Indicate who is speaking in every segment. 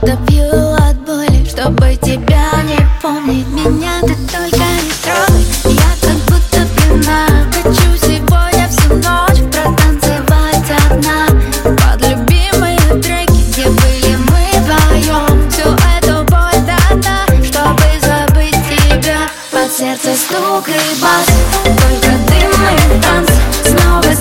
Speaker 1: Отопью от боли, чтобы тебя не помнить. Меня ты только не трогай. Я как будто пьяна. Хочу сегодня всю ночь протанцевать одна. Под любимые треки, где были мы вдвоем Всю эту боль до
Speaker 2: дна, чтобы забыть тебя. Под сердце стук и бас. Только дым и танц. Снова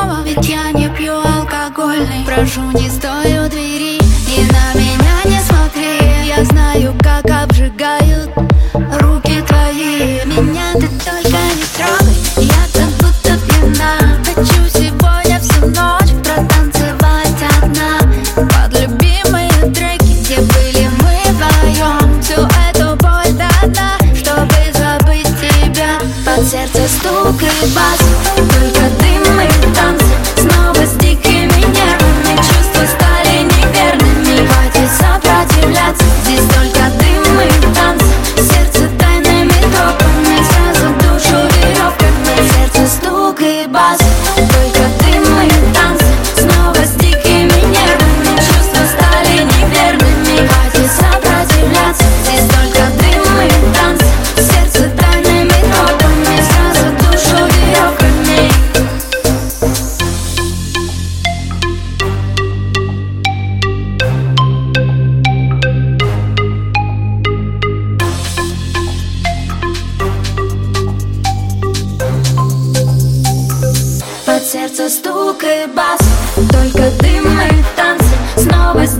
Speaker 2: снова Ведь я не пью алкогольный. Прошу, не стой у двери И на меня не смотри. Я знаю, как обжигают Руки твои. Меня ты только не трогай Я как будто пьяна. Хочу сегодня всю ночь Протанцевать одна. Под любимые треки Где были мы вдвоем. Всю эту боль до дна Чтобы забыть тебя.
Speaker 1: Под сердце стук и бас сердце стук и бас. Только дым и танцы снова здесь